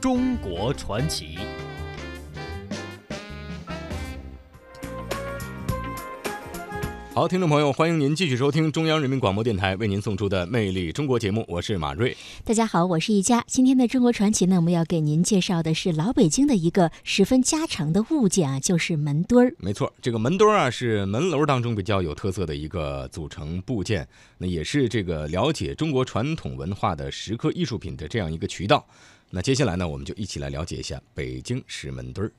中国传奇。好，听众朋友，欢迎您继续收听中央人民广播电台为您送出的《魅力中国》节目，我是马瑞。大家好，我是一佳。今天的中国传奇呢，我们要给您介绍的是老北京的一个十分家常的物件啊，就是门墩儿。没错，这个门墩儿啊，是门楼当中比较有特色的一个组成部件，那也是这个了解中国传统文化的石刻艺术品的这样一个渠道。那接下来呢，我们就一起来了解一下北京石门墩儿。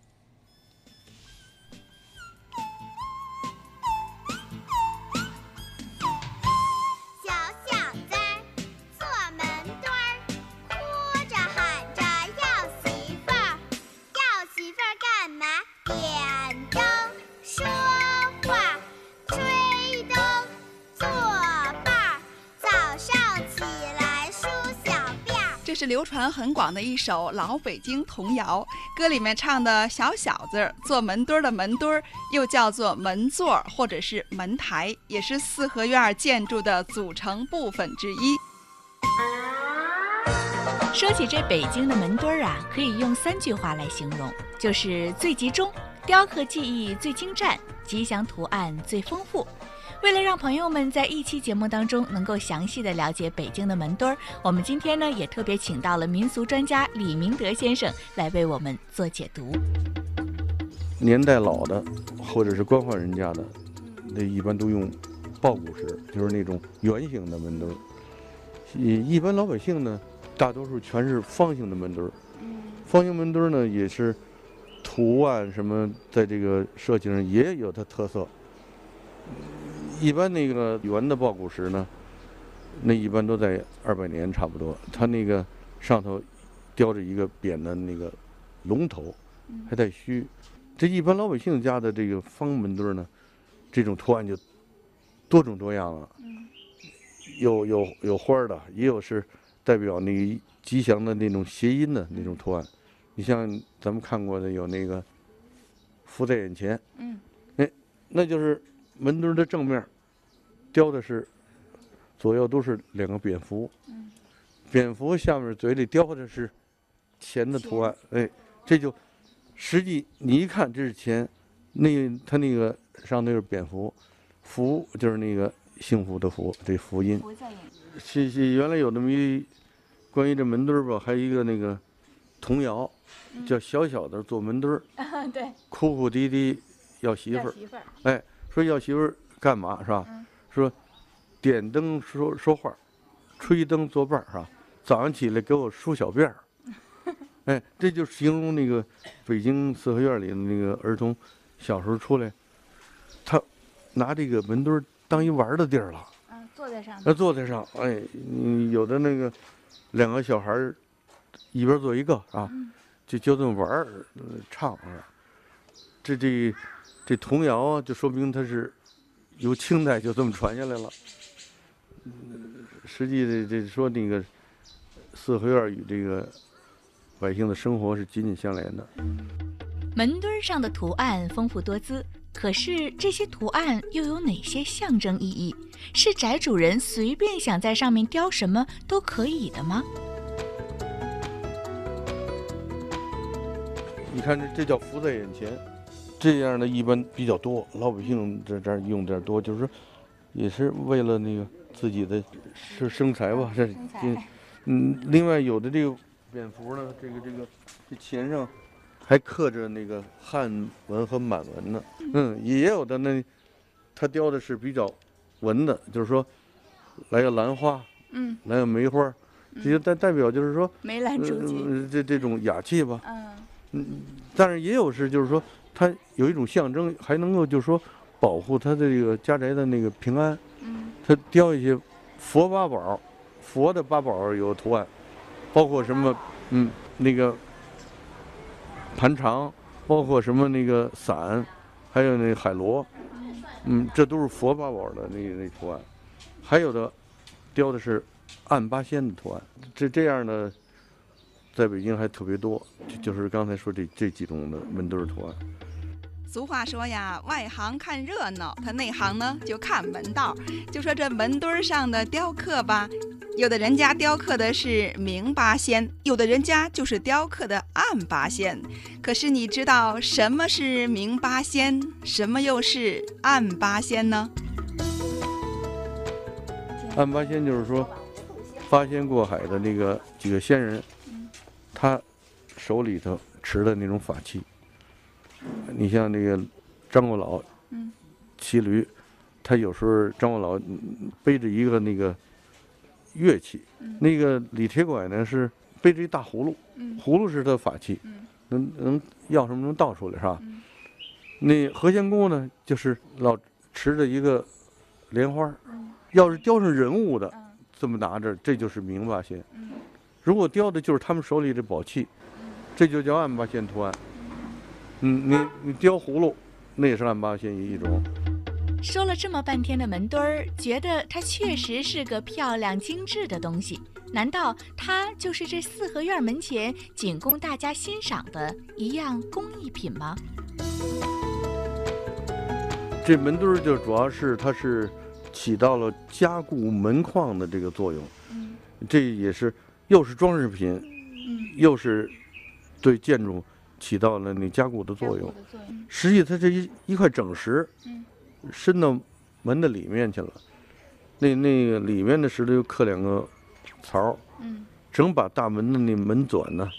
是流传很广的一首老北京童谣，歌里面唱的小小子做门墩儿的门墩儿，又叫做门座或者是门台，也是四合院建筑的组成部分之一。说起这北京的门墩儿啊，可以用三句话来形容，就是最集中，雕刻技艺最精湛，吉祥图案最丰富。为了让朋友们在一期节目当中能够详细的了解北京的门墩儿，我们今天呢也特别请到了民俗专家李明德先生来为我们做解读。年代老的或者是官宦人家的，那一般都用抱鼓石，就是那种圆形的门墩儿。一一般老百姓呢，大多数全是方形的门墩儿。方形门墩儿呢，也是图案什么，在这个设计上也有它特色。一般那个圆的抱骨石呢，那一般都在二百年差不多。它那个上头雕着一个扁的那个龙头，还带须。这一般老百姓家的这个方门墩呢，这种图案就多种多样了。有有有花的，也有是代表那吉祥的那种谐音的那种图案。你像咱们看过的有那个福在眼前，嗯，哎，那就是。门墩的正面雕的是左右都是两个蝙蝠，蝙蝠下面嘴里叼的是钱的图案，哎，这就实际你一看这是钱，那它那个上头是蝙蝠，福就是那个幸福的福，这福音。是是。原来有那么一关于这门墩儿吧，还有一个那个童谣，叫小小的做门墩儿，对，哭哭啼啼要媳妇儿，哎。说要媳妇儿干嘛是吧？说点灯说说话，吹灯作伴儿是吧？早上起来给我梳小辫儿，哎，这就形容那个北京四合院里的那个儿童小时候出来，他拿这个门墩儿当一玩的地儿了。嗯，坐在上。那坐在上，哎，有的那个两个小孩儿一边坐一个啊，就就这么玩儿唱啊，这这。这童谣啊，就说明它是由清代就这么传下来了。实际的这说那个四合院与这个百姓的生活是紧紧相连的。门墩上的图案丰富多姿，可是这些图案又有哪些象征意义？是宅主人随便想在上面雕什么都可以的吗？你看这这叫福在眼前。这样的一般比较多，老百姓这这用点多，就是说，也是为了那个自己的是生财吧。这，嗯，另外有的这个蝙蝠呢，这个这个这钱上还刻着那个汉文和满文呢。嗯，也有的呢，他雕的是比较文的，就是说来个兰花，嗯，来个梅花，这就代代表就是说梅兰竹菊，这这种雅气吧。嗯，但是也有是就是说。它有一种象征，还能够就是说保护它的这个家宅的那个平安。嗯，它雕一些佛八宝，佛的八宝有图案，包括什么嗯那个盘肠，包括什么那个伞，还有那海螺，嗯，这都是佛八宝的那那图案。还有的雕的是暗八仙的图案，这这样的。在北京还特别多，就是刚才说这这几种的门墩儿图案。俗话说呀，外行看热闹，他内行呢就看门道。就说这门墩儿上的雕刻吧，有的人家雕刻的是明八仙，有的人家就是雕刻的暗八仙。可是你知道什么是明八仙，什么又是暗八仙呢？暗八仙就是说，八仙过海的那个几个仙人，他手里头持的那种法器。你像那个张果老，骑驴，他有时候张果老背着一个那个乐器，那个李铁拐呢是背着一大葫芦，葫芦是他法器，能能要什么能倒出来是吧？那何仙姑呢，就是老持着一个莲花。要是雕上人物的，这么拿着，这就是明八仙；如果雕的就是他们手里的宝器，这就叫暗八仙图案。嗯，你你雕葫芦，那也是暗八仙一种。说了这么半天的门墩儿，觉得它确实是个漂亮精致的东西。难道它就是这四合院门前仅供大家欣赏的一样工艺品吗？这门墩儿就主要是它是。起到了加固门框的这个作用，嗯，这也是又是装饰品，嗯，又是对建筑起到了那加固的作用。实际它这一一块整石，嗯，伸到门的里面去了，那那个里面的石头又刻两个槽，嗯，整把大门的那门转呢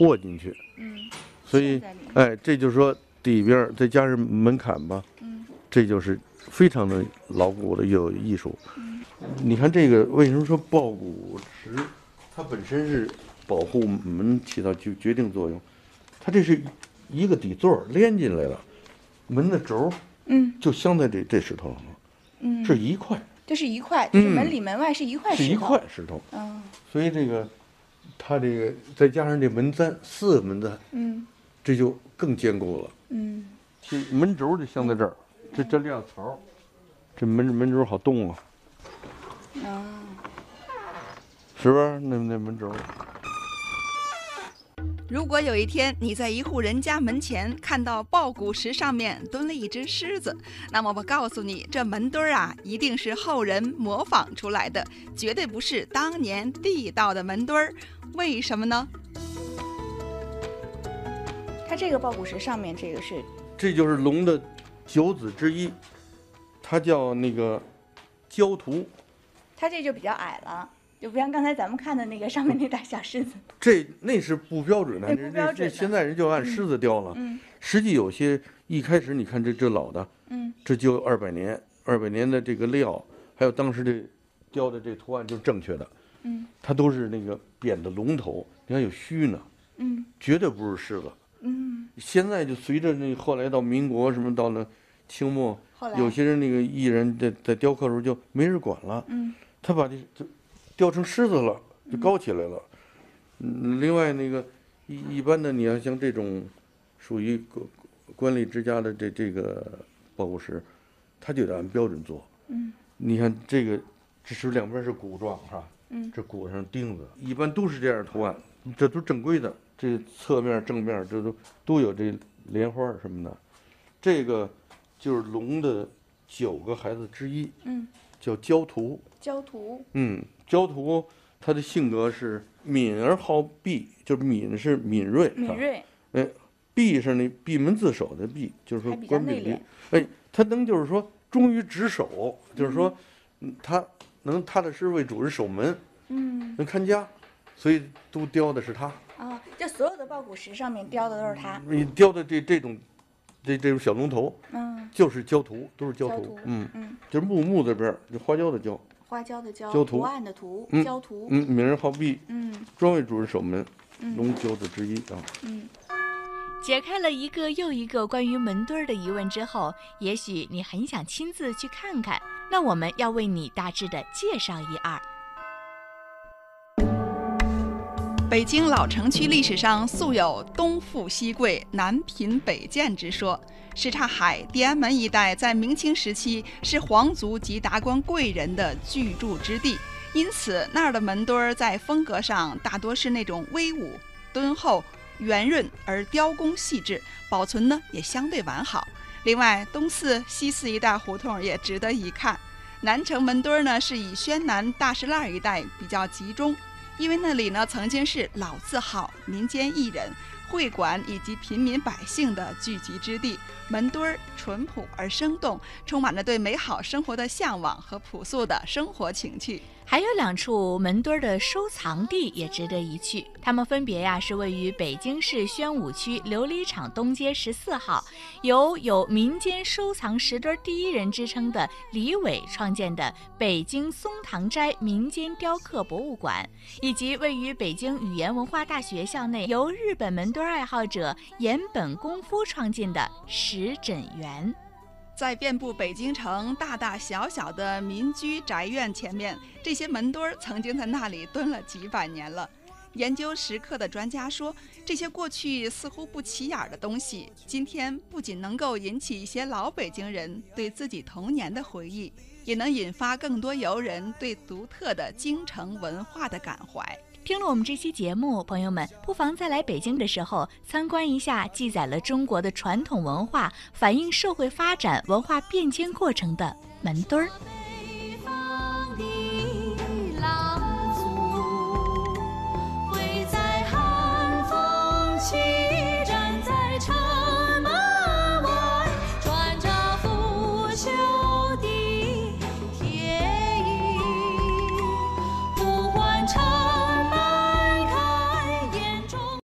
握进去，嗯，所以哎，这就是说底边再加上门槛吧，嗯，这就是。非常的牢固的又有艺术，你看这个为什么说抱鼓石？它本身是保护门起到决决定作用，它这是一个底座连进来了，门的轴嗯。就镶在这这石头上了，嗯。是一块，这是一块，就是门里门外是一块石头，是一块石头，嗯，所以这个它这个再加上这门簪四个门簪，嗯，这就更坚固了，嗯，这门轴就镶在这儿。这这亮槽，这门门轴好动啊！啊，是不是？那那门轴。如果有一天你在一户人家门前看到抱鼓石上面蹲了一只狮子，那么我告诉你，这门墩儿啊，一定是后人模仿出来的，绝对不是当年地道的门墩儿。为什么呢？它这个抱鼓石上面这个是，这就是龙的。九子之一，它叫那个焦图，它这就比较矮了，就不像刚才咱们看的那个上面那大小狮子。这那是不标准的，不标准。现在人就按狮子雕了。嗯。实际有些一开始你看这这老的，嗯，这就二百年，二百年的这个料，还有当时这雕的这图案就是正确的。嗯。它都是那个扁的龙头，你看有须呢。嗯。绝对不是狮子。嗯。现在就随着那后来到民国什么到了。清末，有些人那个艺人在在雕刻的时候就没人管了，嗯，他把这就雕成狮子了，就高起来了。嗯，另外那个一一般的，你要像这种属于官官吏之家的这这个包谷石，他就得按标准做。嗯，你看这个，这是两边是鼓状是吧？嗯，这鼓上钉子，一般都是这样图案，这都正规的。这侧面正面这都都有这莲花什么的，这个。就是龙的九个孩子之一，嗯，叫焦图。焦图，嗯，焦图，他的性格是敏而好闭，就是敏是敏锐，敏锐。哎，闭是那闭门自守的闭，就是说关闭闭。哎，他能就是说忠于职守，就是说，嗯他能踏踏实实为主人守门，嗯，能看家，所以都雕的是他。啊，就所有的抱鼓石上面雕的都是他。你雕的这这种。这这种小龙头，嗯，就是焦图，都是焦图，嗯嗯，就是木木这边，就花椒的椒，花椒的椒，焦图案的图，焦图，嗯，名人好壁，嗯，专为主人守门，嗯龙九子之一啊，嗯，解开了一个又一个关于门墩儿的疑问之后，也许你很想亲自去看看，那我们要为你大致的介绍一二。北京老城区历史上素有“东富西贵，南贫北贱”之说。什刹海、地安门一带在明清时期是皇族及达官贵人的居住之地，因此那儿的门墩儿在风格上大多是那种威武、敦厚、圆润而雕工细致，保存呢也相对完好。另外，东四、西四一带胡同也值得一看。南城门墩儿呢是以宣南大石栏一带比较集中，因为那里呢曾经是老字号、民间艺人。会馆以及平民百姓的聚集之地，门墩儿淳朴而生动，充满着对美好生活的向往和朴素的生活情趣。还有两处门墩儿的收藏地也值得一去，它们分别呀是位于北京市宣武区琉璃厂东街十四号，由有民间收藏石墩第一人之称的李伟创建的北京松堂斋民间雕刻博物馆，以及位于北京语言文化大学校内由日本门墩爱好者岩本功夫创建的石枕园。在遍布北京城大大小小的民居宅院前面，这些门墩儿曾经在那里蹲了几百年了。研究石刻的专家说，这些过去似乎不起眼的东西，今天不仅能够引起一些老北京人对自己童年的回忆，也能引发更多游人对独特的京城文化的感怀。听了我们这期节目，朋友们不妨再来北京的时候参观一下记载了中国的传统文化、反映社会发展、文化变迁过程的门墩儿。